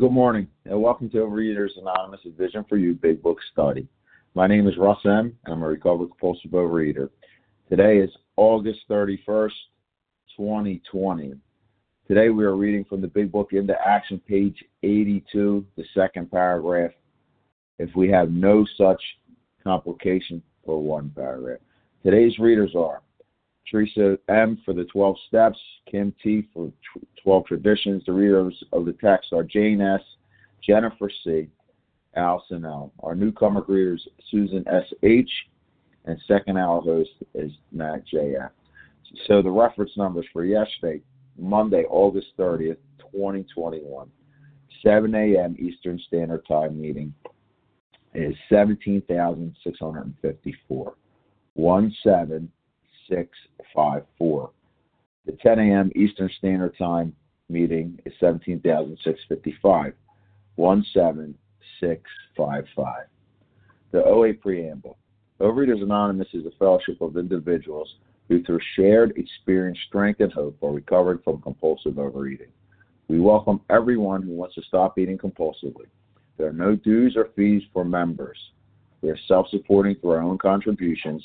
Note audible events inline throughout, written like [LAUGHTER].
Good morning, and welcome to Overeaters Anonymous Vision for You Big Book Study. My name is Russ M., and I'm a recovered compulsive overeater. Today is August 31st, 2020. Today we are reading from the Big Book into Action, page 82, the second paragraph. If we have no such complication for one paragraph. Today's readers are Teresa M. for the 12 steps, Kim T. for 12 traditions. The readers of the text are Jane S., Jennifer C., Allison L. Our newcomer readers Susan S. H. and second hour host is Matt J. F. So the reference numbers for yesterday, Monday, August 30th, 2021, 7 a.m. Eastern Standard Time meeting is 17,654. 17 654. The 10 a.m. Eastern Standard Time meeting is 17,655. 17655. The OA Preamble. Overeaters Anonymous is a fellowship of individuals who, through shared experience, strength, and hope, are recovered from compulsive overeating. We welcome everyone who wants to stop eating compulsively. There are no dues or fees for members. We are self supporting through our own contributions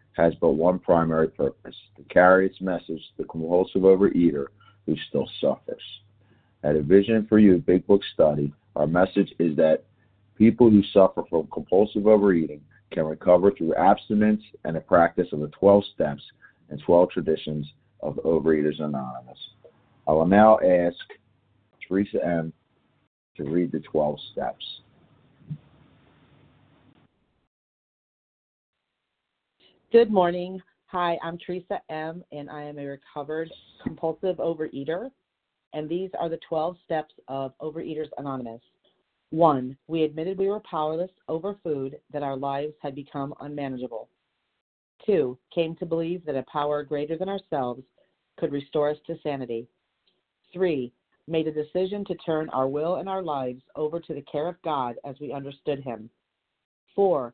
has but one primary purpose to carry its message to the compulsive overeater who still suffers. At a Vision for You Big Book study, our message is that people who suffer from compulsive overeating can recover through abstinence and the practice of the 12 steps and 12 traditions of Overeaters Anonymous. I will now ask Teresa M. to read the 12 steps. Good morning. Hi, I'm Teresa M., and I am a recovered compulsive overeater. And these are the 12 steps of Overeaters Anonymous. One, we admitted we were powerless over food, that our lives had become unmanageable. Two, came to believe that a power greater than ourselves could restore us to sanity. Three, made a decision to turn our will and our lives over to the care of God as we understood Him. Four,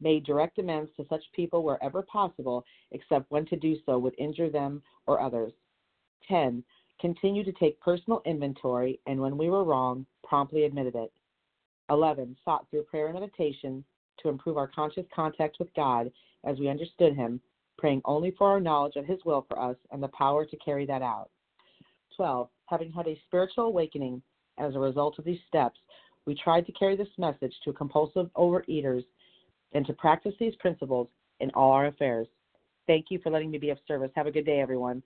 made direct amends to such people wherever possible, except when to do so would injure them or others. 10. Continue to take personal inventory, and when we were wrong, promptly admitted it. 11. Sought through prayer and meditation to improve our conscious contact with God as we understood Him, praying only for our knowledge of His will for us and the power to carry that out. 12. Having had a spiritual awakening as a result of these steps, we tried to carry this message to compulsive overeaters and to practice these principles in all our affairs. Thank you for letting me be of service. Have a good day, everyone.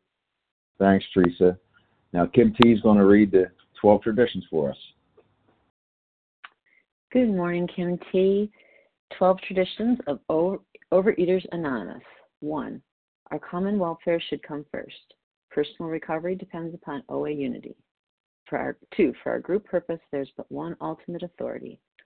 Thanks, Teresa. Now, Kim T is going to read the 12 traditions for us. Good morning, Kim T. 12 traditions of Overeaters Anonymous. 1. Our common welfare should come first. Personal recovery depends upon OA unity. For our, two, for our group purpose, there's but one ultimate authority,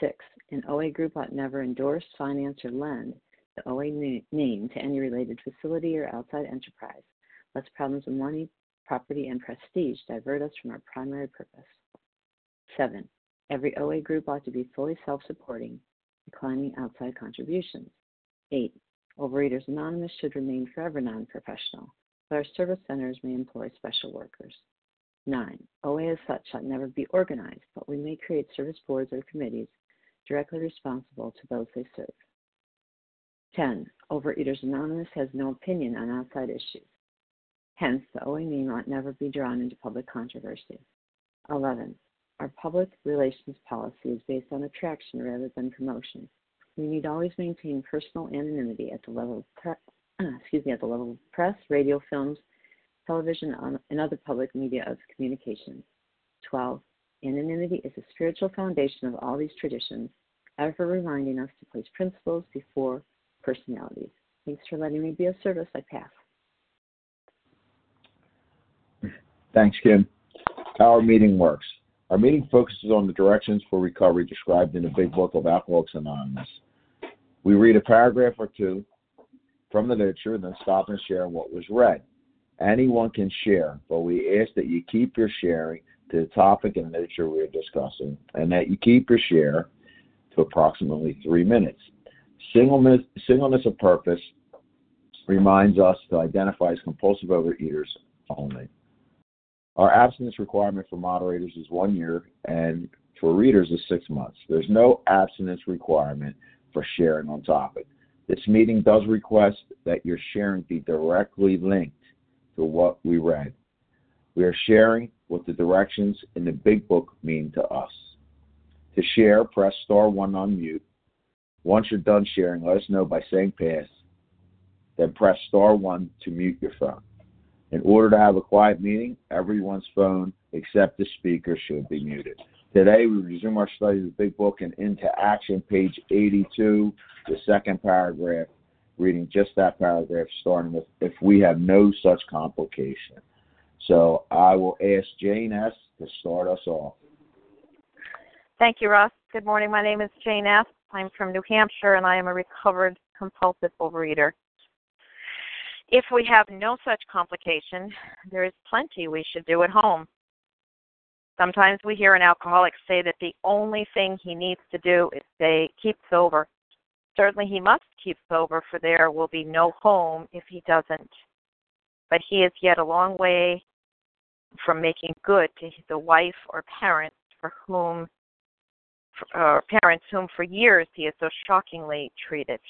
Six, an OA group ought never endorse, finance, or lend the OA name to any related facility or outside enterprise, lest problems of money, property, and prestige divert us from our primary purpose. Seven, every OA group ought to be fully self supporting, declining outside contributions. Eight, Overeaters Anonymous should remain forever non professional, but our service centers may employ special workers. 9. OA as such ought never be organized, but we may create service boards or committees directly responsible to those they serve. 10. Overeaters Anonymous has no opinion on outside issues. Hence, the OA name ought never be drawn into public controversy. 11. Our public relations policy is based on attraction rather than promotion. We need always maintain personal anonymity at the level of pre- [CLEARS THROAT] excuse me, at the level of press, radio, films, television, and other public media of communication. 12. Anonymity is the spiritual foundation of all these traditions, ever reminding us to place principles before personalities. Thanks for letting me be of service. I pass. Thanks, Kim. How our meeting works. Our meeting focuses on the directions for recovery described in the Big Book of Alcoholics Anonymous. We read a paragraph or two from the literature, and then stop and share what was read. Anyone can share, but we ask that you keep your sharing the topic and literature we are discussing, and that you keep your share to approximately three minutes. Singleness, singleness of purpose reminds us to identify as compulsive overeaters only. Our abstinence requirement for moderators is one year, and for readers is six months. There's no abstinence requirement for sharing on topic. This meeting does request that your sharing be directly linked to what we read. We are sharing what the directions in the Big Book mean to us. To share, press star one on mute. Once you're done sharing, let us know by saying pass. Then press star one to mute your phone. In order to have a quiet meeting, everyone's phone except the speaker should be muted. Today, we resume our study of the Big Book and into action, page 82, the second paragraph, reading just that paragraph, starting with if we have no such complication. So I will ask Jane S. to start us off. Thank you, Russ. Good morning. My name is Jane S. I'm from New Hampshire and I am a recovered compulsive overeater. If we have no such complication, there is plenty we should do at home. Sometimes we hear an alcoholic say that the only thing he needs to do is stay keep sober. Certainly he must keep sober, for there will be no home if he doesn't. But he is yet a long way from making good to the wife or parents for whom or parents whom for years he has so shockingly treated.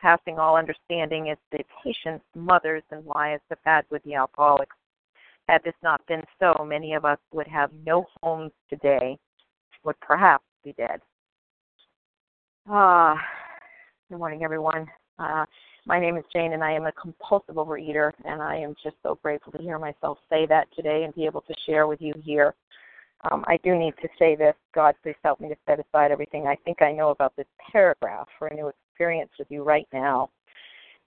Passing all understanding is the patients, mothers, and wives have had with the alcoholics. Had this not been so, many of us would have no homes today, would perhaps be dead. Ah, good morning, everyone. Uh, my name is Jane, and I am a compulsive overeater, and I am just so grateful to hear myself say that today and be able to share with you here. Um, I do need to say this. God, please help me to set aside everything I think I know about this paragraph for a new experience with you right now,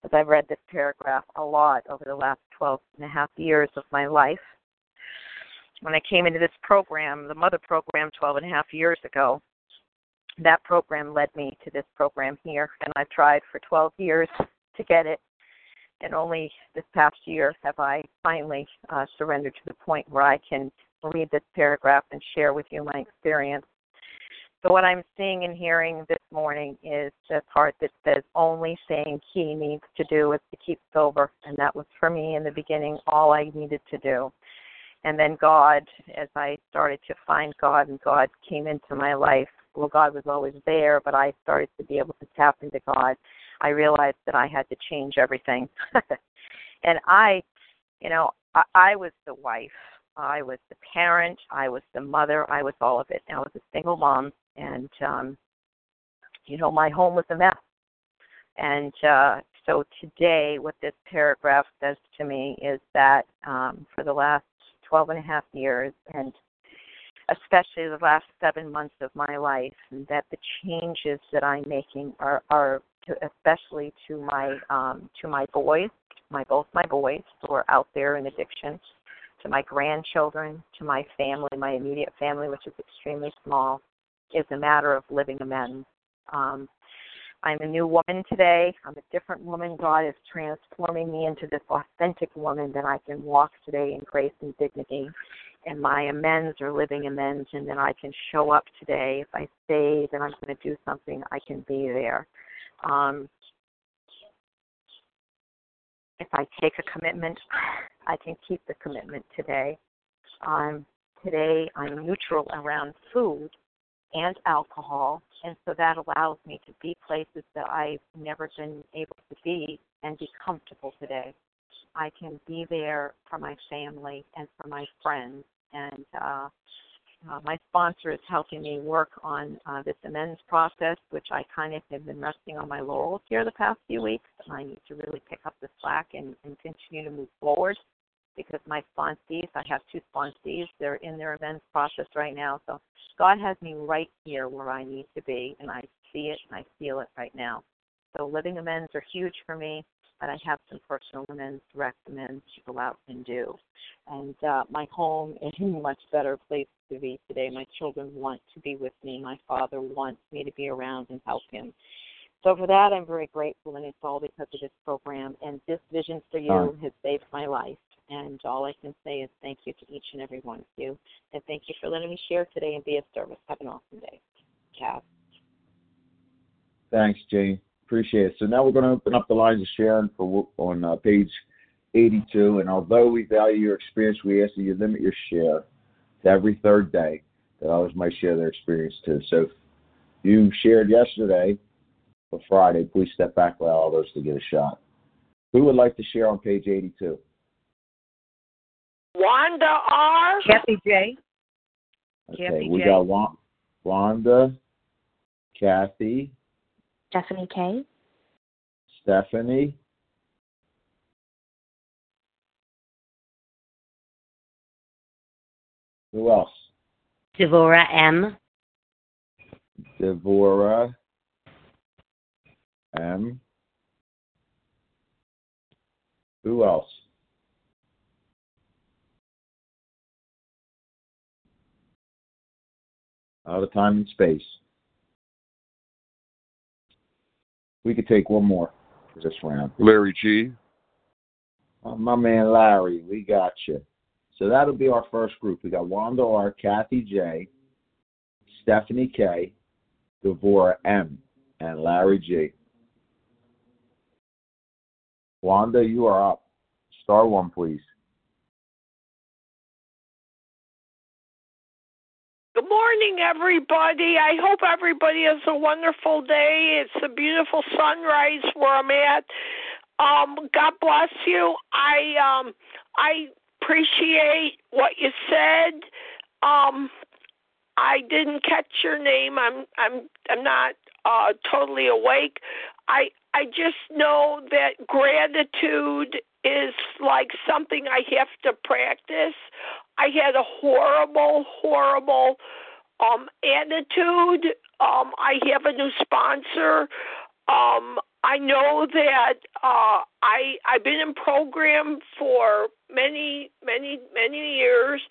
as I've read this paragraph a lot over the last 12 and a half years of my life. When I came into this program, the mother program 12 and a half years ago, that program led me to this program here, and I've tried for 12 years to get it. And only this past year have I finally uh, surrendered to the point where I can read this paragraph and share with you my experience. So, what I'm seeing and hearing this morning is the part that says only thing he needs to do is to keep sober. And that was for me in the beginning all I needed to do. And then God, as I started to find God and God came into my life, well, God was always there, but I started to be able to tap into God. I realized that I had to change everything. [LAUGHS] and I, you know, I, I was the wife I was the parent, I was the mother, I was all of it. I was a single mom, and um, you know, my home was a mess. And uh, so today, what this paragraph says to me is that um, for the last 12 and a half years, and especially the last seven months of my life, that the changes that I'm making are, are to, especially to my um, to my boys, my both my boys who are out there in addiction, to my grandchildren, to my family, my immediate family, which is extremely small, is a matter of living amends. Um, I'm a new woman today. I'm a different woman. God is transforming me into this authentic woman that I can walk today in grace and dignity. And my amends are living amends, and then I can show up today. If I say that I'm going to do something, I can be there. Um, if I take a commitment, I can keep the commitment today. Um, today, I'm neutral around food and alcohol, and so that allows me to be places that I've never been able to be and be comfortable today. I can be there for my family and for my friends, and uh, uh, my sponsor is helping me work on uh, this amends process, which I kind of have been resting on my laurels here the past few weeks. I need to really pick up the slack and, and continue to move forward because my sponsees, I have two sponsees, they're in their amends process right now. So God has me right here where I need to be, and I see it and I feel it right now. So living amends are huge for me but I have some personal amends, direct amends to go out and do. And uh, my home is a much better place to be today. My children want to be with me. My father wants me to be around and help him. So for that, I'm very grateful, and it's all because of this program. And this vision for you has saved my life. And all I can say is thank you to each and every one of you. And thank you for letting me share today and be of service. Have an awesome day. Cav. Thanks, Jane. Appreciate it. So now we're going to open up the lines of Sharon for on uh, page 82. And although we value your experience, we ask that you limit your share to every third day, that others might share their experience too. So you shared yesterday or Friday, please step back, allow others to get a shot. Who would like to share on page 82? Wanda R. Kathy J. Okay, Kathy we J. got Wanda, Kathy, Stephanie K. Stephanie. Who else? Devora M. Devora M. Who else? Out of time and space. We could take one more for this round. Larry G. Uh, my man Larry, we got you. So that'll be our first group. We got Wanda R, Kathy J, Stephanie K, Devora M, and Larry G. Wanda, you are up. Star one, please. Good morning, everybody. I hope everybody has a wonderful day. It's a beautiful sunrise where I'm at. Um, God bless you. I um, I appreciate what you said. Um, I didn't catch your name. I'm I'm I'm not uh, totally awake. I I just know that gratitude is like something I have to practice. I had a horrible, horrible um attitude. Um I have a new sponsor. Um I know that uh I I've been in program for many, many, many years,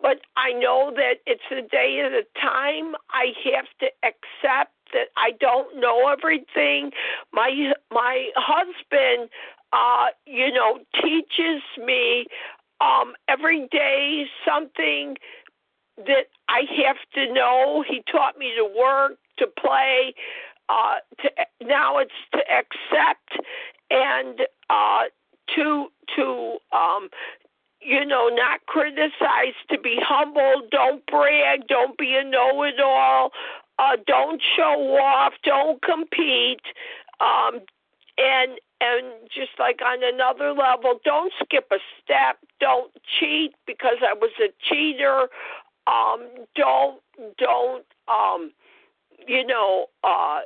but I know that it's a day at a time. I have to accept that I don't know everything. My my husband uh you know teaches me um every day something that I have to know. He taught me to work, to play, uh to now it's to accept and uh to to um you know, not criticize, to be humble, don't brag, don't be a know it all, uh, don't show off, don't compete, um, and and just like on another level, don't skip a step, don't cheat because I was a cheater, um, don't don't um, you know, uh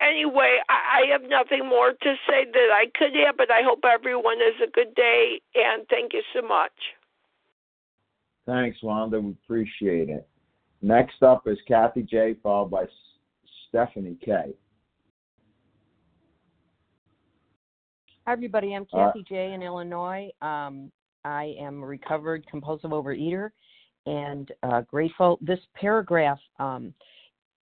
anyway, I, I have nothing more to say that I could have, but I hope everyone has a good day and thank you so much. Thanks, Wanda. We appreciate it. Next up is Kathy J, followed by Stephanie K. Hi, everybody. I'm Uh, Kathy J in Illinois. Um, I am a recovered compulsive overeater and uh, grateful. This paragraph, um,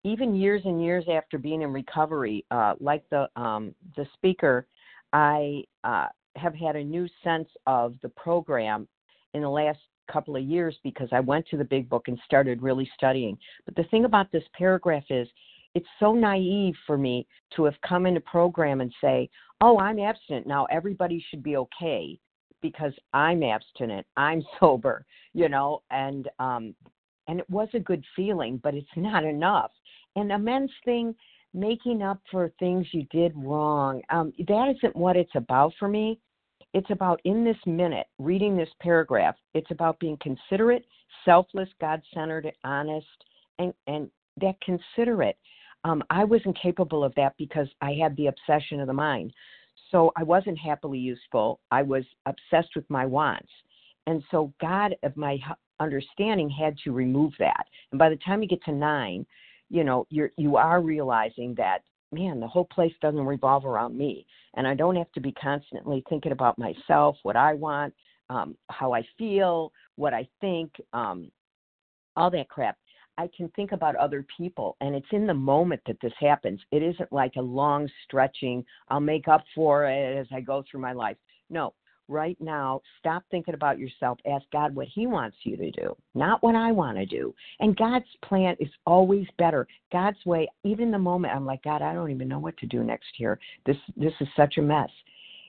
even years and years after being in recovery, uh, like the um, the speaker, I uh, have had a new sense of the program in the last couple of years because I went to the big book and started really studying. But the thing about this paragraph is it's so naive for me to have come into program and say, "Oh, I'm abstinent now. Everybody should be okay because I'm abstinent. I'm [LAUGHS] sober." You know, and um, and it was a good feeling, but it's not enough. And a men's thing, making up for things you did wrong, um, that isn't what it's about for me. It's about in this minute, reading this paragraph, it's about being considerate, selfless, God centered, honest, and, and that considerate. Um, I wasn't capable of that because I had the obsession of the mind. So I wasn't happily useful. I was obsessed with my wants. And so God of my understanding had to remove that. And by the time you get to nine, you know, you're you are realizing that man, the whole place doesn't revolve around me, and I don't have to be constantly thinking about myself, what I want, um, how I feel, what I think, um, all that crap. I can think about other people, and it's in the moment that this happens. It isn't like a long stretching, I'll make up for it as I go through my life. No, right now, stop thinking about yourself. Ask God what He wants you to do, not what I want to do. And God's plan is always better. God's way, even the moment I'm like, God, I don't even know what to do next year. This this is such a mess.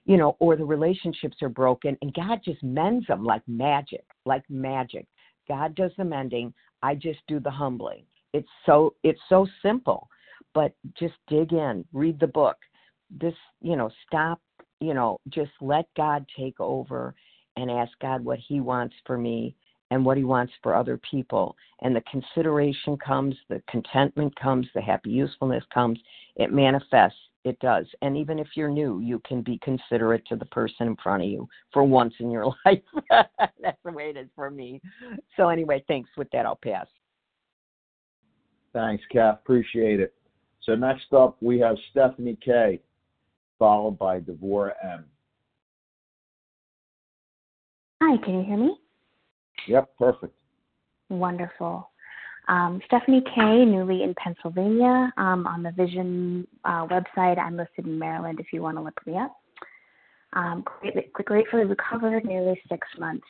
You know, or the relationships are broken and God just mends them like magic, like magic. God does the mending, I just do the humbling. It's so it's so simple. But just dig in, read the book. This, you know, stop you know, just let God take over and ask God what He wants for me and what He wants for other people. And the consideration comes, the contentment comes, the happy usefulness comes. It manifests. It does. And even if you're new, you can be considerate to the person in front of you for once in your [LAUGHS] life. That's the way it is for me. So, anyway, thanks. With that, I'll pass. Thanks, Kath. Appreciate it. So, next up, we have Stephanie K followed by Devora M. Hi, can you hear me? Yep, perfect. Wonderful. Um, Stephanie K, newly in Pennsylvania. Um, on the Vision uh, website, I'm listed in Maryland if you want to look me up. Um, greatly, gratefully recovered, nearly six months.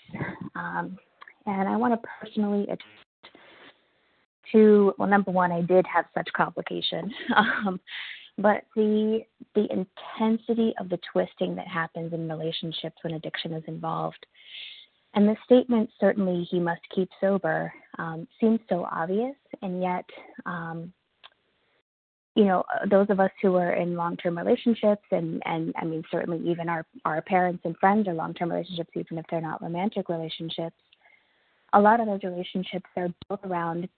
Um, and I want to personally attest to, well, number one, I did have such complications. [LAUGHS] Um, but the the intensity of the twisting that happens in relationships when addiction is involved and the statement certainly he must keep sober um, seems so obvious. And yet um, you know those of us who are in long-term relationships and and i mean certainly even our our parents and friends are long-term relationships even if they're not romantic relationships a lot of those relationships are built around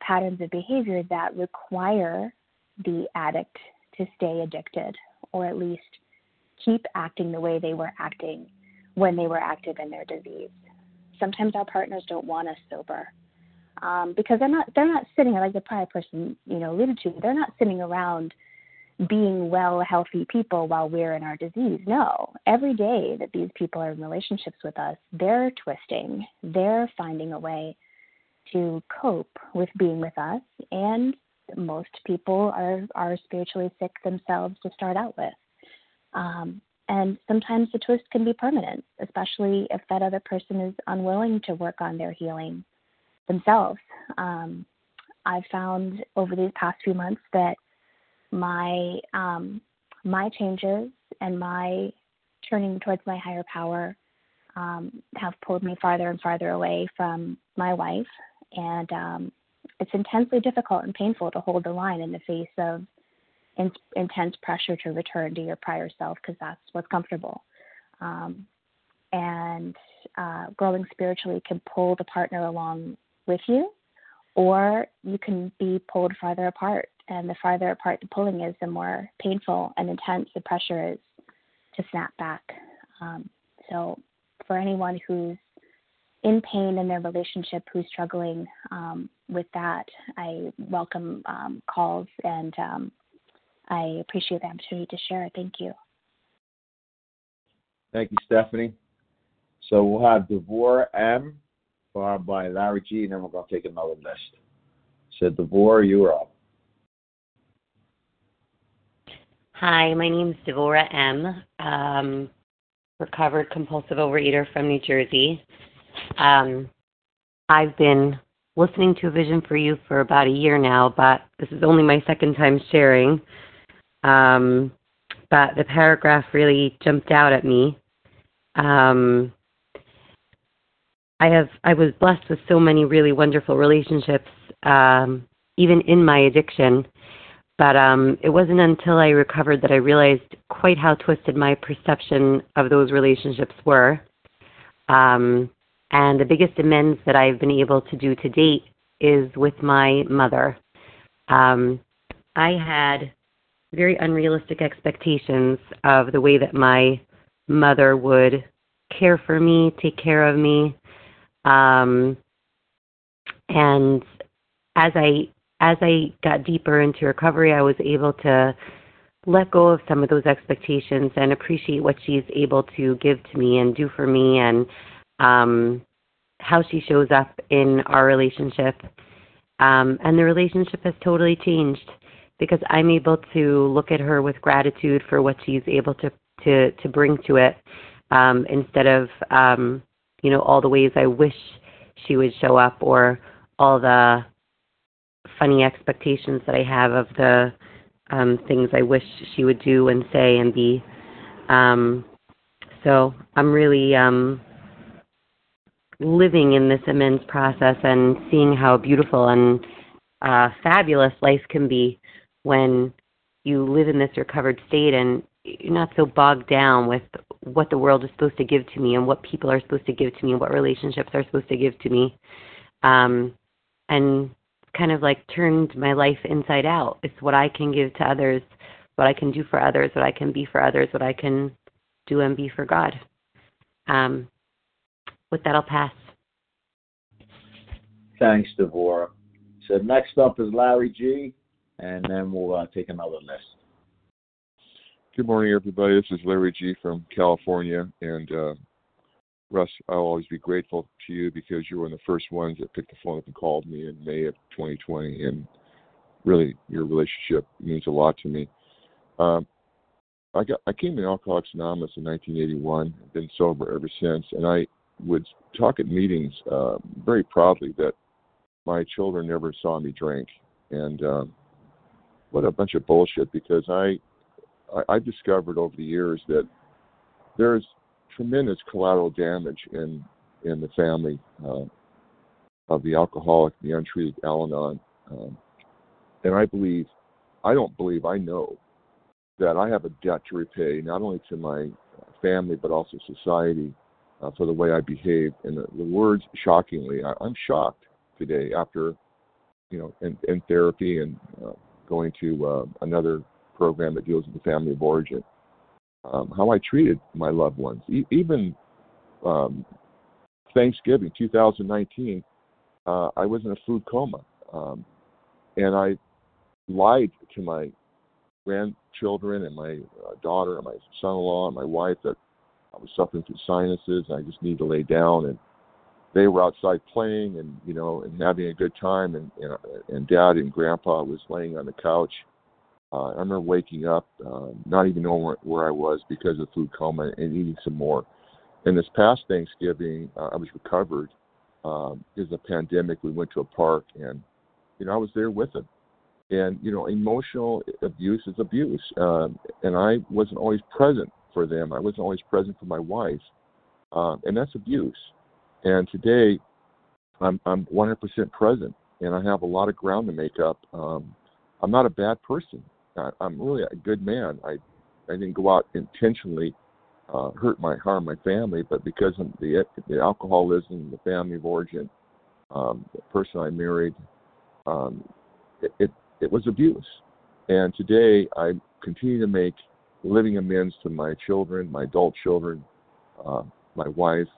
patterns of behavior that require the addict to stay addicted or at least keep acting the way they were acting when they were active in their disease. Sometimes our partners don't want us sober um, because they're not they're not sitting like the prior person you know alluded to. They're not sitting around being well, healthy people while we're in our disease. No, every day that these people are in relationships with us, they're twisting, they're finding a way to cope with being with us and most people are are spiritually sick themselves to start out with. Um, and sometimes the twist can be permanent, especially if that other person is unwilling to work on their healing themselves. Um, I've found over these past few months that my um, my changes and my turning towards my higher power um, have pulled me farther and farther away from my wife, and um, it's intensely difficult and painful to hold the line in the face of in, intense pressure to return to your prior self because that's what's comfortable. Um, and uh, growing spiritually can pull the partner along with you, or you can be pulled farther apart. And the farther apart the pulling is, the more painful and intense the pressure is to snap back. Um, so, for anyone who's in pain in their relationship who's struggling um, with that, I welcome um, calls and um, I appreciate the opportunity to share. Thank you. Thank you, Stephanie. So we'll have Devora M, followed by Larry G, and then we're going to take another list. So, Devora, you're up. Hi, my name is Devora M, um, recovered compulsive overeater from New Jersey. Um, I've been listening to Vision for You for about a year now, but this is only my second time sharing. Um, but the paragraph really jumped out at me. Um, I have I was blessed with so many really wonderful relationships, um, even in my addiction. But um, it wasn't until I recovered that I realized quite how twisted my perception of those relationships were. Um, and the biggest amends that I've been able to do to date is with my mother. Um, I had very unrealistic expectations of the way that my mother would care for me, take care of me. Um, and as I as I got deeper into recovery, I was able to let go of some of those expectations and appreciate what she's able to give to me and do for me and um, how she shows up in our relationship. Um, and the relationship has totally changed because I'm able to look at her with gratitude for what she's able to to to bring to it um, instead of um, you know all the ways I wish she would show up or all the funny expectations that I have of the um, things I wish she would do and say and be. Um, so I'm really um, living in this immense process and seeing how beautiful and uh, fabulous life can be when you live in this recovered state and you're not so bogged down with what the world is supposed to give to me and what people are supposed to give to me and what relationships are supposed to give to me. Um, and kind of like turned my life inside out. It's what I can give to others, what I can do for others, what I can be for others, what I can do and be for God. Um, with that, I'll pass. Thanks, Devora. So next up is Larry G, and then we'll uh, take another list. Good morning, everybody. This is Larry G from California, and uh, Russ, I'll always be grateful to you because you were one of the first ones that picked the phone up and called me in May of 2020, and really, your relationship means a lot to me. Um, I got I came to Alcoholics Anonymous in 1981. I've been sober ever since, and I would talk at meetings uh, very proudly that my children never saw me drink, and um, what a bunch of bullshit. Because I, I I discovered over the years that there's tremendous collateral damage in in the family uh, of the alcoholic, the untreated Al-Anon, um, and I believe, I don't believe, I know that I have a debt to repay not only to my family but also society uh, for the way I behaved. And the, the words, shockingly, I, I'm shocked today after, you know, in, in therapy and uh, going to uh, another program that deals with the family of origin, um, how I treated my loved ones. E- even um, Thanksgiving 2019, uh, I was in a food coma, um, and I lied to my grandchildren and my uh, daughter and my son-in-law and my wife that I was suffering from sinuses. And I just need to lay down, and they were outside playing and you know and having a good time. And and, and Dad and Grandpa was laying on the couch. Uh, I remember waking up, uh, not even knowing where, where I was because of food coma, and eating some more. And this past Thanksgiving, uh, I was recovered. Um, a pandemic. We went to a park, and you know I was there with them. And you know, emotional abuse is abuse, um, and I wasn't always present for them. I wasn't always present for my wife, um, and that's abuse. And today, I'm I'm 100% present, and I have a lot of ground to make up. Um, I'm not a bad person. I, I'm really a good man. I I didn't go out intentionally uh, hurt my harm my family, but because of the the alcoholism, the family of origin, um, the person I married, um, it, it it was abuse. And today I continue to make living amends to my children, my adult children, uh, my wife,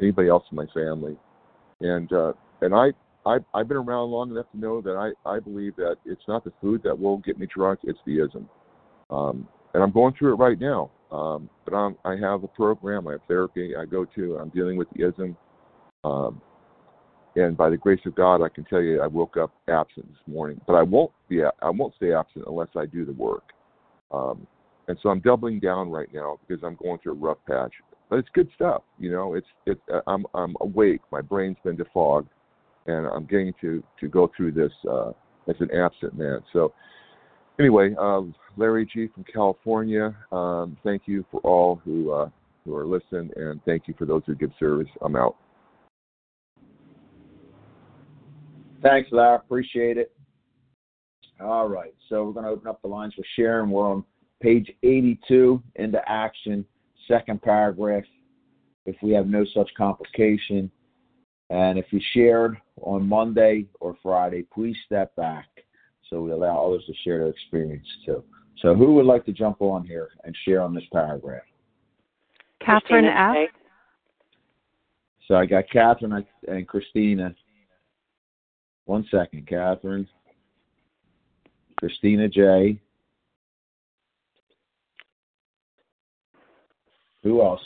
anybody else in my family, and uh, and I. I, I've been around long enough to know that I, I believe that it's not the food that will get me drunk, it's the ism. Um, and I'm going through it right now. Um, but I'm, I have a program, I have therapy I go to. I'm dealing with the ism. Um, and by the grace of God, I can tell you I woke up absent this morning. But I won't be I won't stay absent unless I do the work. Um, and so I'm doubling down right now because I'm going through a rough patch. But it's good stuff, you know. It's it. I'm I'm awake. My brain's been defogged, and I'm getting to to go through this uh, as an absent man. So anyway, um, Larry G from California. Um, thank you for all who uh, who are listening, and thank you for those who give service. I'm out. Thanks, Larry. Appreciate it. All right, so we're going to open up the lines for Sharon. We're on page 82, into action, second paragraph. If we have no such complication, and if you shared on Monday or Friday, please step back so we allow others to share their experience too. So, who would like to jump on here and share on this paragraph? Catherine F. So I got Catherine and Christina. One second, Catherine. Christina J. Who else?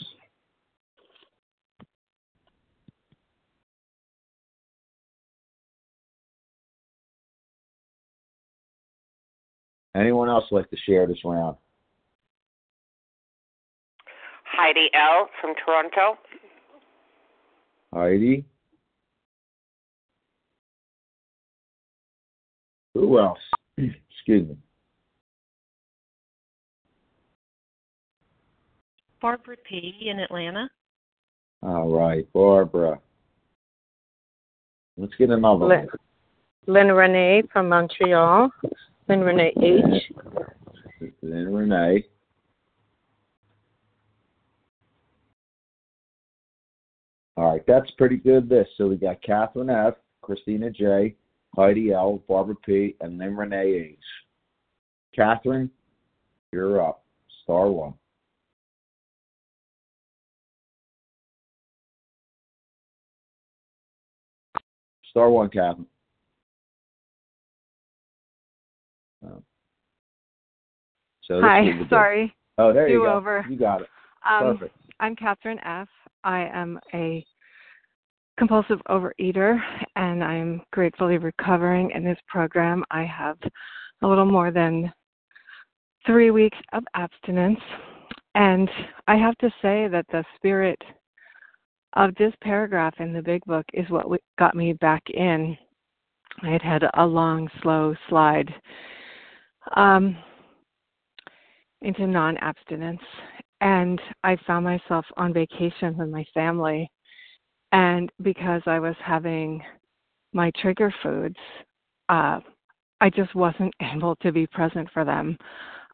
Anyone else like to share this round? Heidi L. from Toronto. Heidi. Who else? [CLEARS THROAT] Excuse me. Barbara P. in Atlanta. All right, Barbara. Let's get another Lynn, Lynn Renee from Montreal. Lynn Renee H. Lynn Renee. All right, that's pretty good. This so we got Catherine F, Christina J, Heidi L, Barbara P, and Lynn Renee H. Catherine, you're up. Star one. Star one, Catherine. Oh. So Hi, sorry. Oh, there Do you go. over. You got it. Um, Perfect. I'm Catherine F. I am a compulsive overeater and I'm gratefully recovering in this program. I have a little more than three weeks of abstinence. And I have to say that the spirit of this paragraph in the big book is what got me back in. I had had a long, slow slide um, into non abstinence. And I found myself on vacation with my family. And because I was having my trigger foods, uh, I just wasn't [LAUGHS] able to be present for them.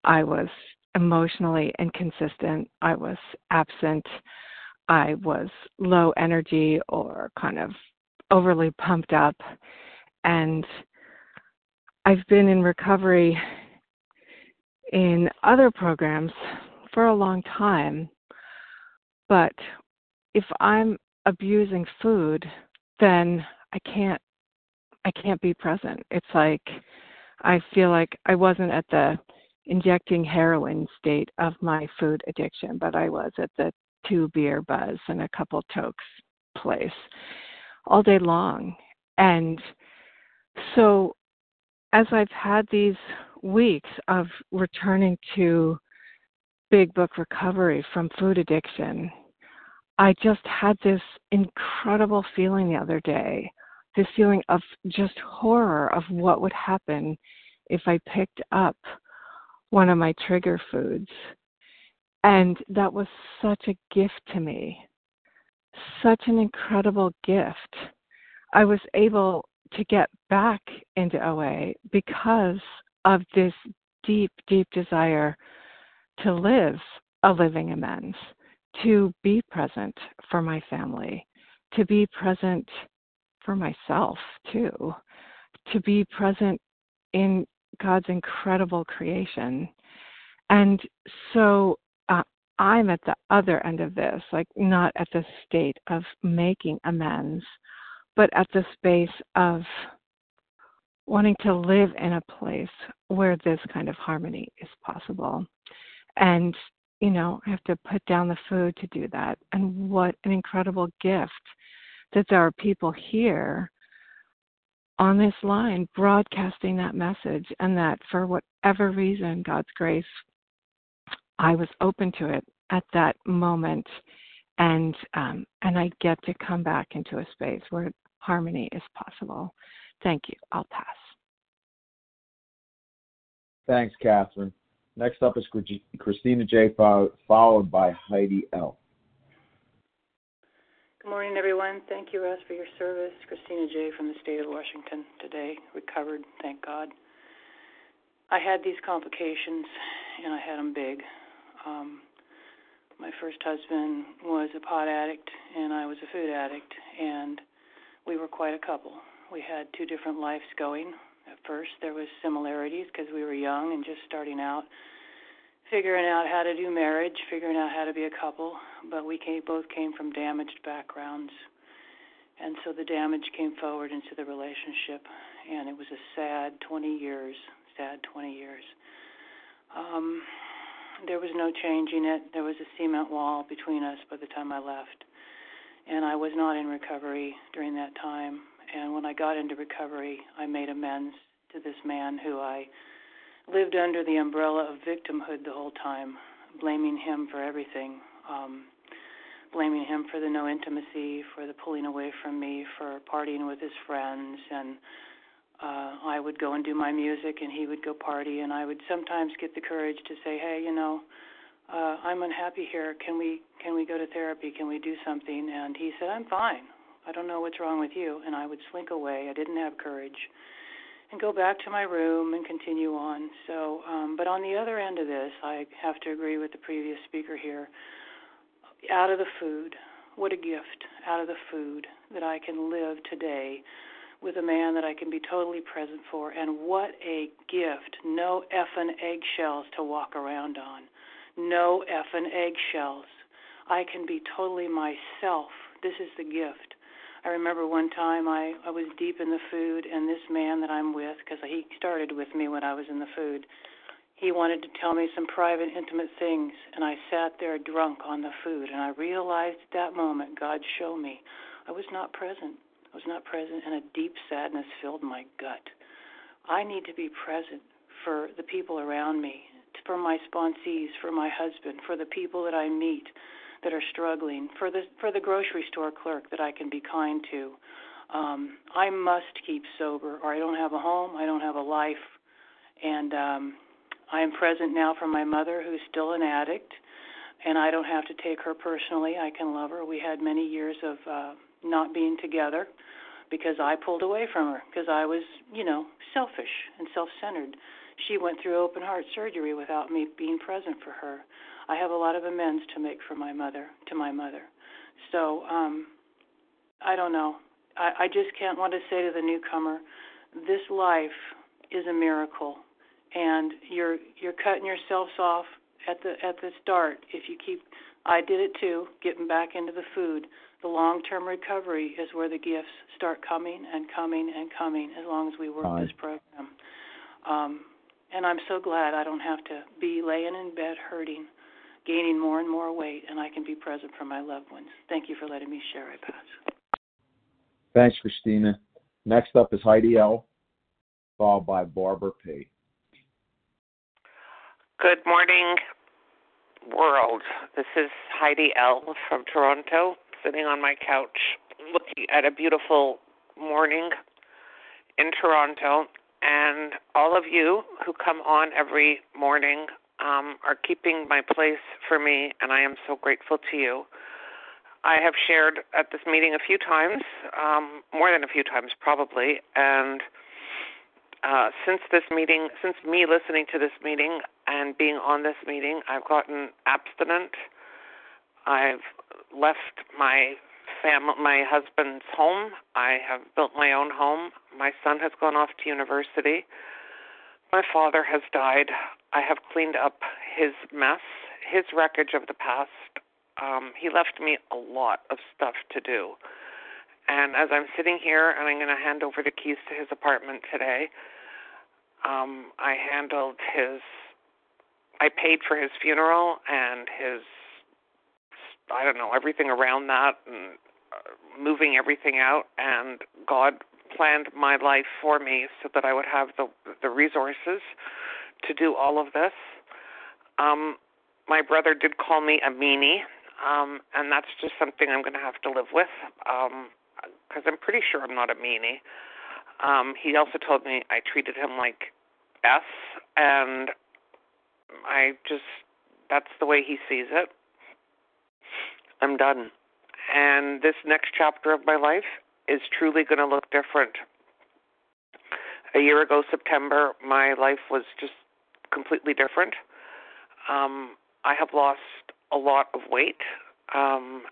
I was emotionally inconsistent. I was absent. I was low energy or kind of overly pumped up. And I've been in recovery in other programs for a long time. But if I'm abusing food, then I can't I can't be present. It's like I feel like I wasn't at the injecting heroin state of my food addiction, but I was at the two beer buzz and a couple tokes place all day long. And so as I've had these weeks of returning to big book recovery from food addiction, I just had this incredible feeling the other day this feeling of just horror of what would happen if I picked up one of my trigger foods. And that was such a gift to me, such an incredible gift. I was able to get back into OA because of this deep, deep desire to live a living amends, to be present for my family, to be present for myself too, to be present in God's incredible creation. And so I'm at the other end of this, like not at the state of making amends, but at the space of wanting to live in a place where this kind of harmony is possible. And, you know, I have to put down the food to do that. And what an incredible gift that there are people here on this line broadcasting that message, and that for whatever reason, God's grace, I was open to it at that moment. And um, and I get to come back into a space where harmony is possible. Thank you. I'll pass. Thanks, Catherine. Next up is Christina J, followed by Heidi L. Good morning, everyone. Thank you, Russ, for your service. Christina J. from the state of Washington today, recovered, thank God. I had these complications, and I had them big. Um, my first husband was a pot addict, and I was a food addict, and we were quite a couple. We had two different lives going. At first, there was similarities because we were young and just starting out figuring out how to do marriage, figuring out how to be a couple, but we came, both came from damaged backgrounds. And so the damage came forward into the relationship, and it was a sad 20 years, sad 20 years. Um, there was no changing it. There was a cement wall between us by the time I left. And I was not in recovery during that time. And when I got into recovery, I made amends to this man who I lived under the umbrella of victimhood the whole time, blaming him for everything. Um, blaming him for the no intimacy, for the pulling away from me, for partying with his friends, and uh, I would go and do my music, and he would go party, and I would sometimes get the courage to say, "Hey, you know, uh, I'm unhappy here. Can we can we go to therapy? Can we do something?" And he said, "I'm fine. I don't know what's wrong with you." And I would slink away. I didn't have courage and go back to my room and continue on. So, um, but on the other end of this, I have to agree with the previous speaker here. Out of the food, what a gift out of the food that I can live today with a man that I can be totally present for, and what a gift. No effing eggshells to walk around on. No effing eggshells. I can be totally myself. This is the gift. I remember one time I I was deep in the food, and this man that I'm with, because he started with me when I was in the food, he wanted to tell me some private, intimate things, and I sat there drunk on the food, and I realized at that moment God showed me I was not present. Was not present, and a deep sadness filled my gut. I need to be present for the people around me, for my sponsees, for my husband, for the people that I meet that are struggling, for the for the grocery store clerk that I can be kind to. Um, I must keep sober, or I don't have a home, I don't have a life, and um, I am present now for my mother, who's still an addict, and I don't have to take her personally. I can love her. We had many years of uh, not being together because I pulled away from her because I was, you know, selfish and self-centered. She went through open heart surgery without me being present for her. I have a lot of amends to make for my mother, to my mother. So, um, I don't know. I, I just can't want to say to the newcomer, this life is a miracle, and you're you're cutting yourselves off at the at the start. If you keep, I did it too, getting back into the food. The long-term recovery is where the gifts start coming and coming and coming as long as we work this program. Um, and I'm so glad I don't have to be laying in bed hurting gaining more and more weight, and I can be present for my loved ones. Thank you for letting me share. I pass. Thanks, Christina. Next up is Heidi L., followed by Barbara P. Good morning, world. This is Heidi L. from Toronto, sitting on my couch looking at a beautiful morning in Toronto. And all of you who come on every morning um, are keeping my place for me, and I am so grateful to you. I have shared at this meeting a few times, um, more than a few times probably, and uh, since this meeting, since me listening to this meeting and being on this meeting, I've gotten abstinent. I've left my family, my husband's home. I have built my own home. My son has gone off to university. My father has died. I have cleaned up his mess, his wreckage of the past. Um, he left me a lot of stuff to do. And as I'm sitting here and I'm going to hand over the keys to his apartment today, um, I handled his, I paid for his funeral and his, I don't know, everything around that and uh, moving everything out. And God planned my life for me so that I would have the the resources to do all of this. Um, my brother did call me a meanie, um, and that's just something I'm going to have to live with. Um, because I'm pretty sure I'm not a meanie. Um, he also told me I treated him like S, and I just that's the way he sees it. I'm done. And this next chapter of my life is truly going to look different. A year ago, September, my life was just completely different. Um, I have lost a lot of weight, um,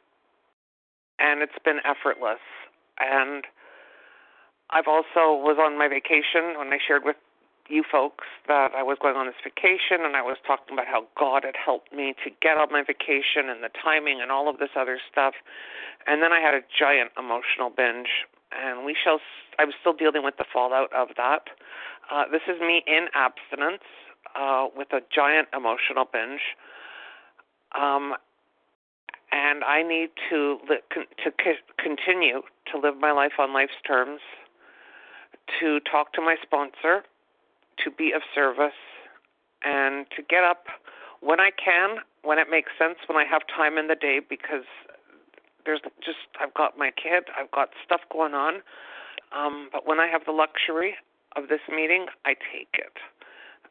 and it's been effortless. And I've also was on my vacation when I shared with you folks that I was going on this vacation and I was talking about how God had helped me to get on my vacation and the timing and all of this other stuff. And then I had a giant emotional binge and we shall I'm still dealing with the fallout of that. Uh, this is me in abstinence uh, with a giant emotional binge. Um, and I need to li- con- to c- continue to live my life on life's terms, to talk to my sponsor, to be of service, and to get up when I can, when it makes sense, when I have time in the day, because there's just I've got my kid, I've got stuff going on. Um, but when I have the luxury of this meeting, I take it.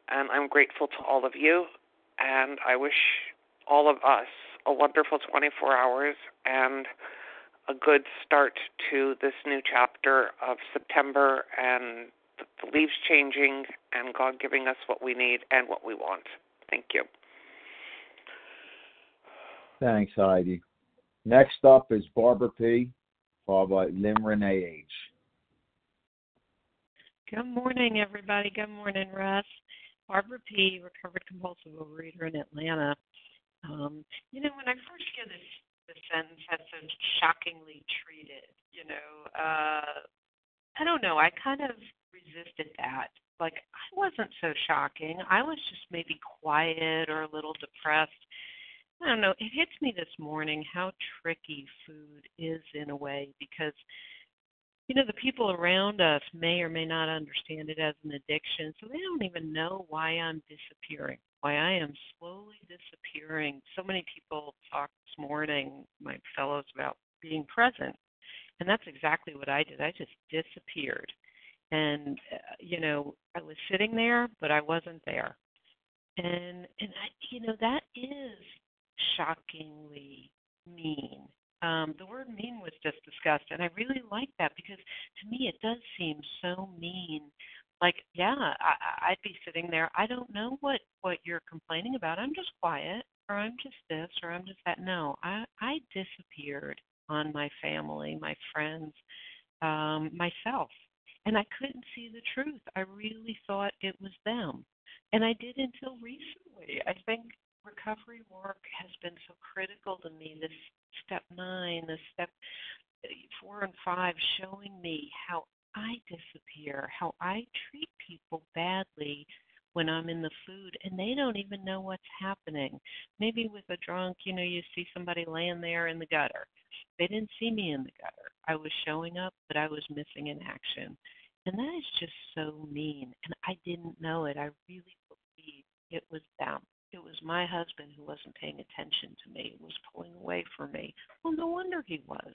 And I'm grateful to all of you, and I wish all of us a wonderful 24 hours and a good start to this new chapter of September and the leaves changing and God giving us what we need and what we want. Thank you. Thanks, Heidi. Next up is Barbara P., followed by Lynn Renee H. Good morning, everybody. Good morning, Russ. Barbara P., recovered compulsive overeater in Atlanta. Um, you know, when I first hear this, this sentence that says shockingly treated, you know, uh, I don't know. I kind of resisted that. Like, I wasn't so shocking. I was just maybe quiet or a little depressed. I don't know. It hits me this morning how tricky food is in a way because you know the people around us may or may not understand it as an addiction so they don't even know why i'm disappearing why i am slowly disappearing. So many people talked this morning my fellows about being present and that's exactly what i did. I just disappeared. And uh, you know i was sitting there but i wasn't there. And and i you know that is shockingly mean. Um, the word mean was just discussed, and I really like that because to me it does seem so mean. Like, yeah, I, I'd be sitting there. I don't know what what you're complaining about. I'm just quiet, or I'm just this, or I'm just that. No, I I disappeared on my family, my friends, um, myself, and I couldn't see the truth. I really thought it was them, and I did until recently. I think recovery work has been so critical to me. This step nine, the step four and five, showing me how I disappear, how I treat people badly when I'm in the food and they don't even know what's happening. Maybe with a drunk, you know, you see somebody laying there in the gutter. They didn't see me in the gutter. I was showing up, but I was missing in action. And that is just so mean. And I didn't know it. I really believe it was them it was my husband who wasn't paying attention to me, was pulling away from me. Well, no wonder he was.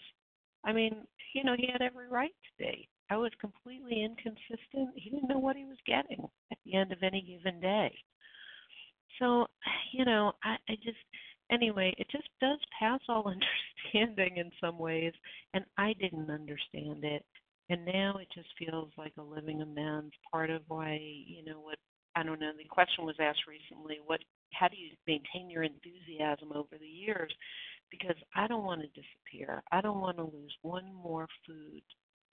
I mean, you know, he had every right to be. I was completely inconsistent. He didn't know what he was getting at the end of any given day. So, [SIGHS] you know, I, I just, anyway, it just does pass all [LAUGHS] understanding in some ways, and I didn't understand it. And now it just feels like a living amends. Part of why, you know, what I don't know. The question was asked recently: What? How do you maintain your enthusiasm over the years? Because I don't want to disappear. I don't want to lose one more food,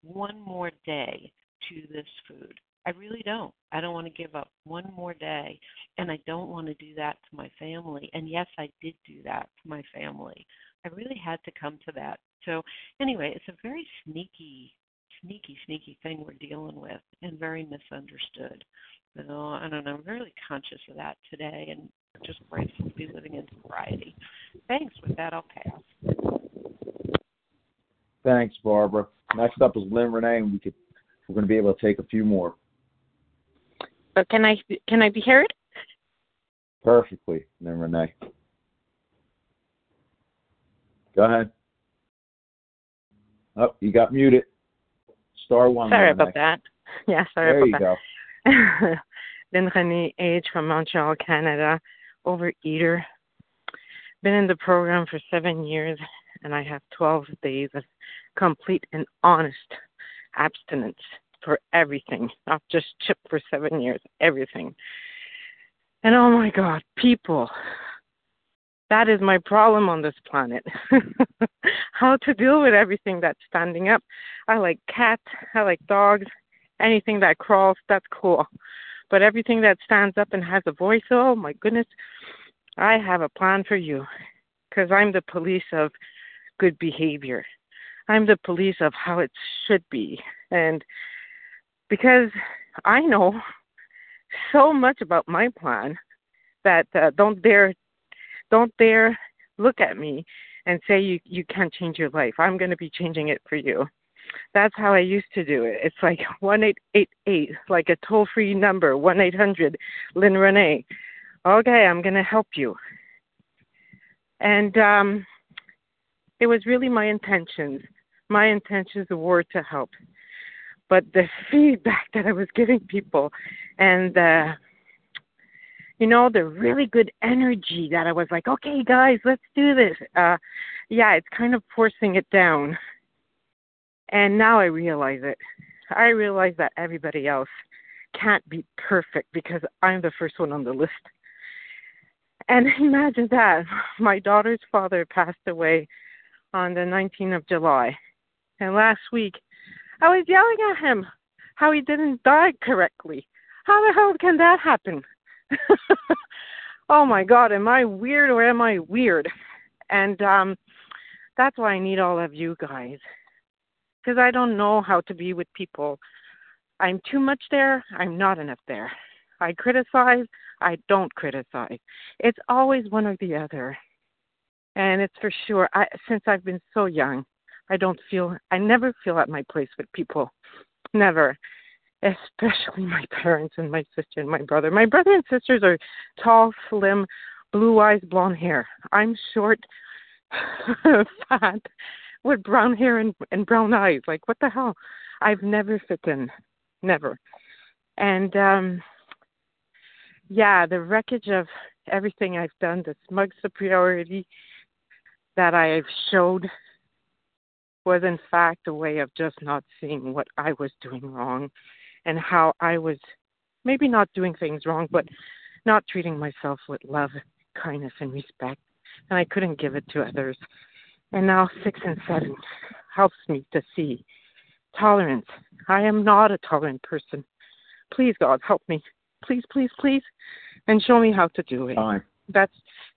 one more day to this food. I really don't. I don't want to give up one more day, and I don't want to do that to my family. And yes, I did do that to my family. I really had to come to that. So anyway, it's a very sneaky, sneaky, sneaky thing we're dealing with, and very misunderstood. So uh, I don't know. I'm really conscious of that today, and just grateful to be living in sobriety. Thanks. With that, I'll pass. Thanks, Barbara. Next up is Lynn Renee, and we could we're going to be able to take a few more. But can I can I be heard? Perfectly, Lynn Renee. Go ahead. Oh, you got muted. Star one. Sorry about that. Yeah, sorry There about that. There you go. [LAUGHS] Lynn Renee H from Montreal, Canada, overeater. Been in the program for seven years, and I have 12 days of complete and honest abstinence for everything, not just chip for seven years, everything. And oh my God, people, that is my problem on this planet. [LAUGHS] How to deal with everything that's standing up. I like cats, I like dogs, anything that crawls, that's cool. But everything that stands up and has a voice, oh my goodness, I have a plan for you. Because I'm the police of good behavior. I'm the police of how it should be. And because I know so much about my plan that uh, don't dare don't dare look at me and say you you can't change your life. I'm going to be changing it for you. That's how I used to do it. It's like [LAUGHS] one eight eight eight, like a toll free number, one eight hundred Lynn Renee. Okay, I'm going to help you. And um, it was really my intentions. My intentions were to help. But the [LAUGHS] feedback that I was giving people and the you know, the really good energy that I was like, okay, guys, let's do this. Uh, yeah, it's kind of forcing it down. And now I realize it. I realize that everybody else can't be perfect because I'm the first one on the list. And [LAUGHS] imagine that. My daughter's father passed away on the 19th of July. And last week, I was yelling at him how he didn't die correctly. How the hell can that happen? [LAUGHS] oh my God, am I weird or am I weird? And um, that's why I need all of you guys. Because I don't know how to be with people. I'm too much there, I'm not enough there. I criticize, I don't criticize. It's always one or the other. And it's for sure, I, since I've been so young, I don't feel, I never feel at my place with people. Never especially my parents and my sister and my brother. My brother and sisters are tall, slim, blue eyes, blonde hair. I'm short, [LAUGHS] fat, with brown hair and, and brown eyes. Like what the hell? I've never fit in, never. And um yeah, the wreckage of everything I've done, the smug superiority that I've showed was in fact a way of just not seeing what I was doing wrong and how I was maybe not doing things wrong, but not treating myself with love, kindness, and respect. And I couldn't give it to others. And now six and seven helps me to see tolerance. I am not a tolerant person. Please, God, help me. Please, please, please, and show me how to do it. That's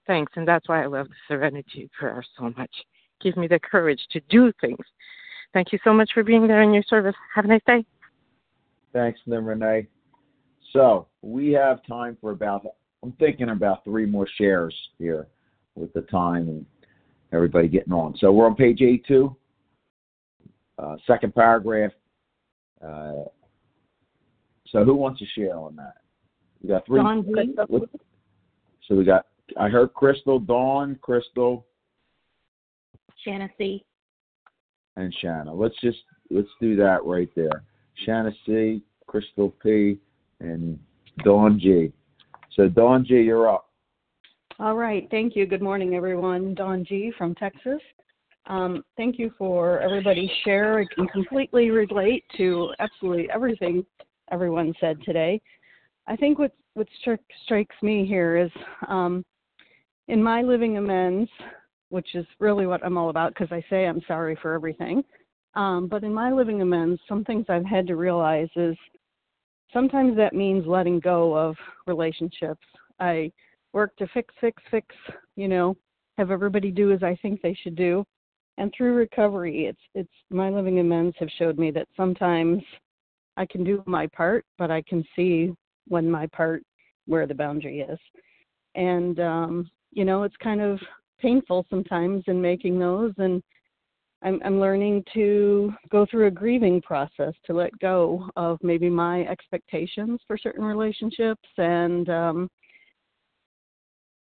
thanks, and that's why I love the Serenity Prayer so much. Give me the courage to do things. Thank you so much for being there in your service. Have a nice day. Thanks, Lynn Renee. So we have time for about, I'm thinking about three more shares here with the time and everybody getting on. So we're on page A2, uh, second paragraph. Uh, so who wants to share on that? We got three. Dawn G. what- So we got, I heard Crystal, Dawn, Crystal, Shanna C. and Shanna. Let's just, let's do that right there. Shanna C, Crystal P, and Dawn G. So Dawn G, you're up. All right. Thank you. Good morning, everyone. Dawn G from Texas. Um, thank you for everybody's share. I can completely relate to absolutely everything everyone said today. I think what what stri- strikes me here is um, in my living amends, which is really what I'm all about because I say I'm sorry for everything. Um, but in my living amends, some things I've had to realize is sometimes that means letting go of relationships. I work to fix, fix, fix, you know, have everybody do as I think they should do. And through recovery, it's it's my living amends have showed me that sometimes I can do my part, but I can see when my part where the boundary is. And um, you know, it's kind of painful sometimes in making those and I'm, I'm learning to go through a grieving process to let go of maybe my expectations for certain relationships and um,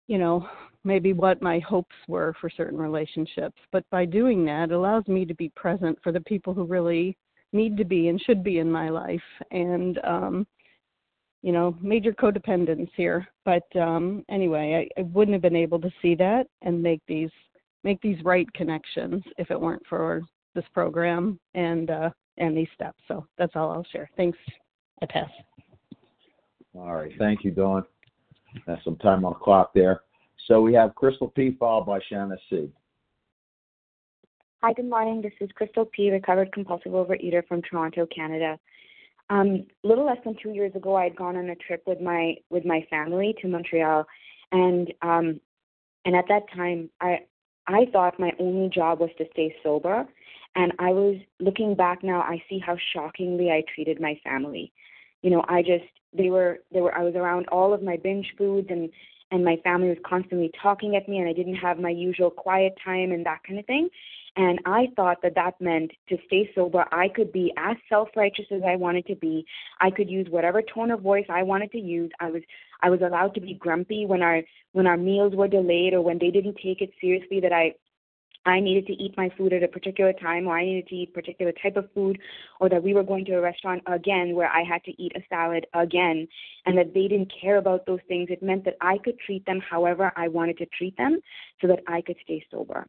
you know maybe what my hopes were for certain relationships. But by doing that, it allows me to be present for the people who really need to be and should be in my life. And, um, you know, major codependence here. But um, anyway, I, I wouldn't have been able to see that and make these make these right connections if it weren't for this program and uh, and these steps. So that's all I'll share. Thanks. I pass. All right. Thank you, Dawn. That's some time on the clock there. So we have Crystal P followed by Shanna C. Hi, good morning. This is Crystal P, recovered compulsive overeater from Toronto, Canada. Um, a little less than two years ago, I had gone on a trip with my with my family to Montreal, and um, and at that time, I I thought my only job was to stay sober, and I was looking back now. I see how shockingly I treated my family. You know, I just they were they were I was around all of my binge foods and and my family was constantly talking at me and I didn't have my usual quiet time and that kind of thing. And I thought that that meant to stay sober, I could be as self righteous as I wanted to be. I could use whatever tone of voice I wanted to use. I was I was allowed to be grumpy when our when our meals were delayed or when they didn't take it seriously that I I needed to eat my food at a particular time, or I needed to eat particular type of food, or that we were going to a restaurant again where I had to eat a salad again, and that they didn't care about those things. It meant that I could treat them however I wanted to treat them so that I could stay sober.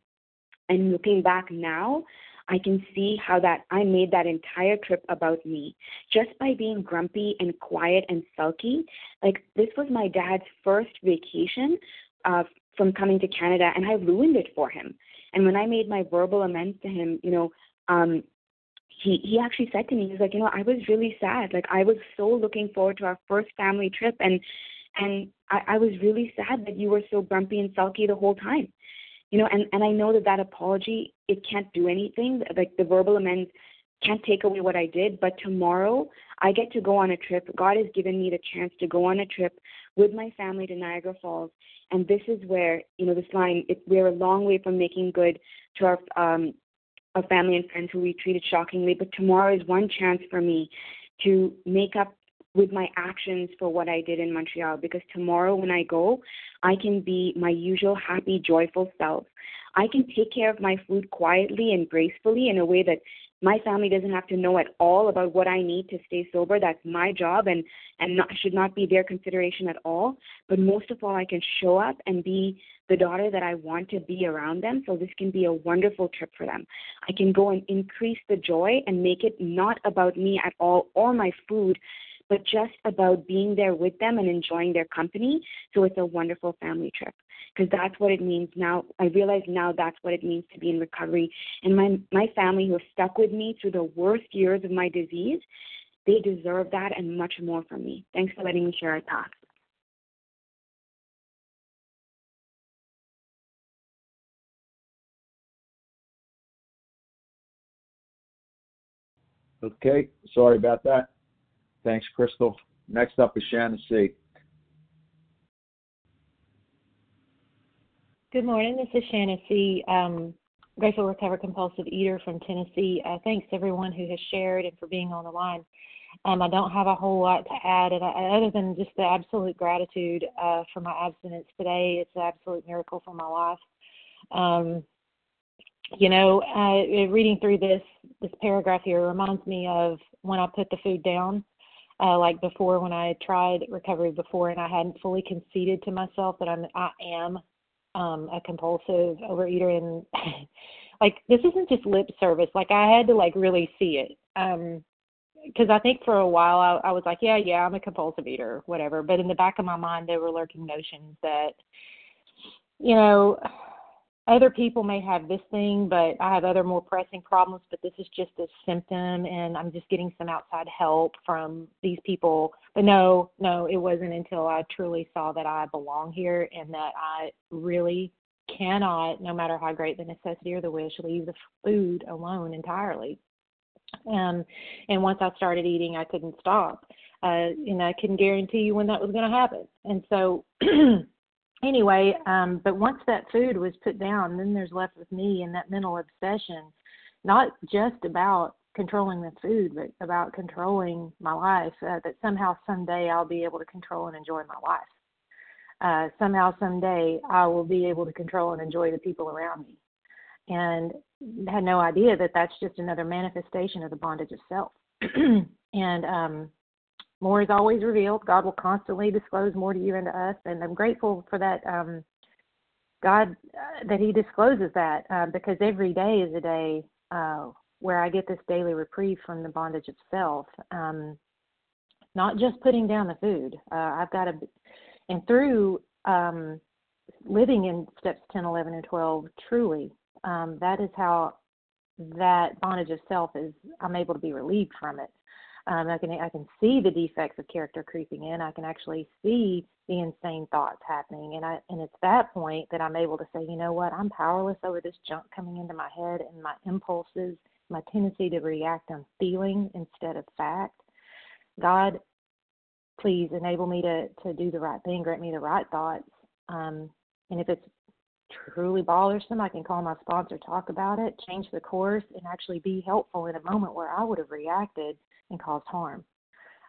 And looking back now, I can see how that I made that entire trip about me just by being grumpy and quiet and sulky. Like this was my dad's first vacation uh, from coming to Canada, and I ruined it for him. And when I made my verbal amends to him, you know, um, he he actually said to me, he's like, you know, I was really sad. Like I was so looking forward to our first family trip, and and I, I was really sad that you were so grumpy and sulky the whole time. You know and and i know that that apology it can't do anything. Like the verbal amends can't take away what i did but tomorrow i get to go on a trip. God has given me the chance to go on a trip with my family to niagara falls and this is where you know this line it, we're a long way from making good to our um our family and friends who we treated shockingly but tomorrow is one chance for me to make up with my actions for what I did in Montreal because tomorrow when I go, I can be my usual happy, joyful self. I can take care of my food quietly and gracefully in a way that my family doesn't have to know at all about what I need to stay sober. That's my job and and not, should not be their consideration at all. But most of all, I can show up and be the daughter that I want to be around them. So this can be a wonderful trip for them. I can go and increase the joy and make it not about me at all or my food, but just about being there with them and enjoying their company. So it's a wonderful family trip because that's what it means now. I realize now that's what it means to be in recovery. And my my family who have stuck with me through the worst years of my disease, they deserve that and much more from me. Thanks for letting me share our thoughts. Okay, sorry about that. Thanks, Crystal. Next up is Shannon C. Good morning. This is Shannon C. Um, grateful recovered compulsive eater from Tennessee. Uh, thanks everyone who has shared and for being on the line. Um, I don't have a whole lot to add, and I, other than just the absolute gratitude uh, for my abstinence today. It's an absolute miracle for my life. Um, you know, uh, reading through this this paragraph here reminds me of when I put the food down uh, like before when I tried recovery before and I hadn't fully conceded to myself that I'm I am um a compulsive overeater and [LAUGHS] like this isn't just lip service. Like I had to like really see it um because I think for a while I, I was like yeah yeah I'm a compulsive eater whatever. But in the back of my mind there were lurking notions that you know other people may have this thing, but I have other more pressing problems, but this is just a symptom and I'm just getting some outside help from these people. But no, no, it wasn't until I truly saw that I belong here and that I really cannot, no matter how great the necessity or the wish, leave the food alone entirely. Um, and once I started eating, I couldn't stop. Uh, and I couldn't guarantee you when that was going to happen. And so [CLEARS THROAT] anyway, um, but once that food was put down, then there's left with me and that mental obsession, not just about controlling the food, but about controlling my life. Uh, that somehow someday I'll be able to control and enjoy my life. uh, somehow, someday, I will be able to control and enjoy the people around me. And had no idea that that's just another manifestation of the bondage of self. [CLEARS THROAT] and um, more is always revealed. God will constantly disclose more to you and to us. And I'm grateful for that. Um, God, uh, that He discloses that uh, because every day is a day uh, where I get this daily reprieve from the bondage of self. Um, not just putting down the food. Uh, I've got to, and through um, living in steps 10, 11, and 12, truly, um, that is how that bondage of self is. I'm able to be relieved from it. Um, I can I can see the defects of character creeping in. I can actually see the insane thoughts happening, and I and it's that point that I'm able to say, you know what, I'm powerless over this junk coming into my head and my impulses, my tendency to react on feeling instead of fact. God, please enable me to to do the right thing, grant me the right thoughts, um, and if it's truly bothersome, I can call my sponsor, talk about it, change the course, and actually be helpful in a moment where I would have reacted and cause harm.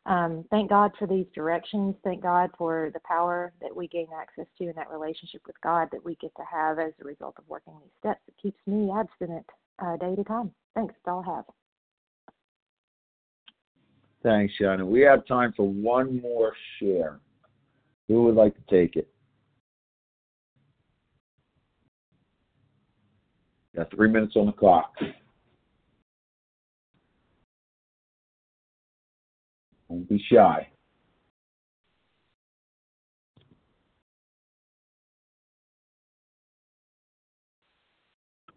Um, thank God for these directions. Thank God for the power that we gain access to in that relationship with God that we get to have as a result of working these steps. It keeps me abstinent uh, day to time. Thanks. That's all I have. Thanks, Shannon. We have time for one more share. Who would like to take it? Got three minutes on the clock. Don't be shy.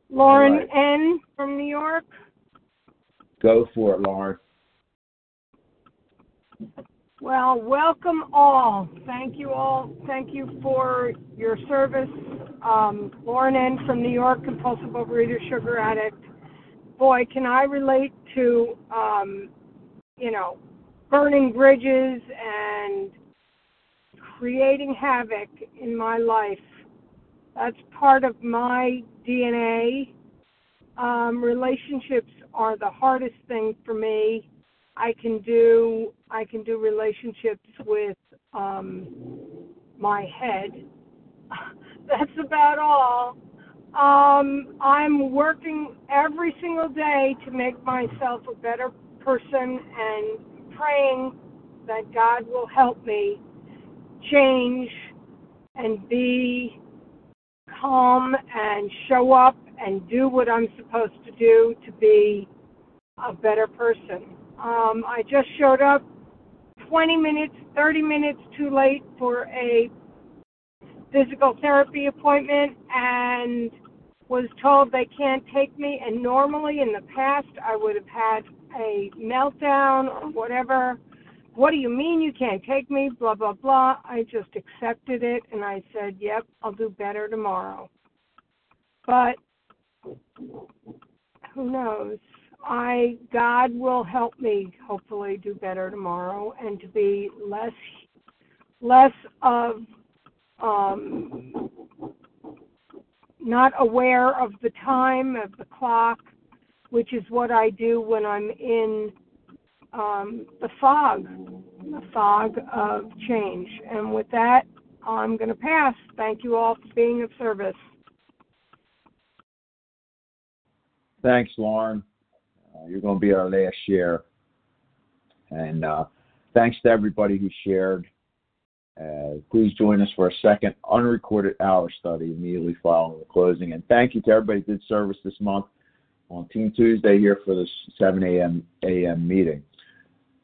Lauren right. N. from New York. Go for it, Lauren. Well, welcome all. Thank you all. Thank you for your service. Um, Lauren N. from New York, compulsive overeater, sugar addict. Boy, can I relate to, um, you know, burning bridges and creating havoc in my life. That's part of my DNA. Um, relationships are the hardest thing for me. I can do I can do relationships with um, my head. [LAUGHS] That's about all. Um, I'm working every single day to make myself a better person and praying that God will help me change and be calm and show up and do what I'm supposed to do to be a better person. Um, I just showed up 20 minutes, 30 minutes too late for a physical therapy appointment and was told they can't take me. And normally in the past, I would have had a meltdown or whatever. What do you mean you can't take me? Blah, blah, blah. I just accepted it and I said, yep, I'll do better tomorrow. But who knows? I God will help me hopefully do better tomorrow and to be less less of um not aware of the time of the clock, which is what I do when I'm in um, the fog, the fog of change. And with that, I'm going to pass. Thank you all for being of service. Thanks, Lauren. Uh, you're going to be our last share. And uh, thanks to everybody who shared. Uh, please join us for a second unrecorded hour study immediately following the closing. And thank you to everybody who did service this month on Team Tuesday here for this 7 a.m. a.m. meeting.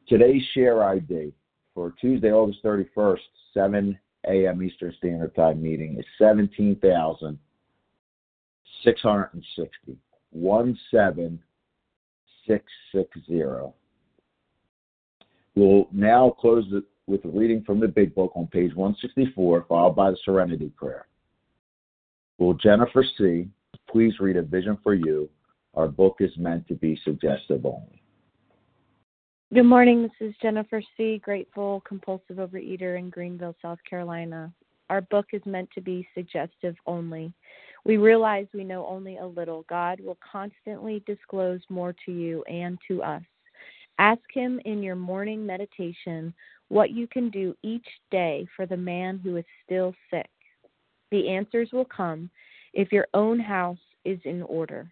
Today's share ID for Tuesday, August 31st, 7 a.m. Eastern Standard Time meeting is 17,660. 17660. We'll now close it with a reading from the Big Book on page 164, followed by the Serenity Prayer. Will Jennifer C. please read a vision for you? Our book is meant to be suggestive only. Good morning. This is Jennifer C., grateful compulsive overeater in Greenville, South Carolina. Our book is meant to be suggestive only. We realize we know only a little. God will constantly disclose more to you and to us. Ask Him in your morning meditation what you can do each day for the man who is still sick. The answers will come if your own house is in order.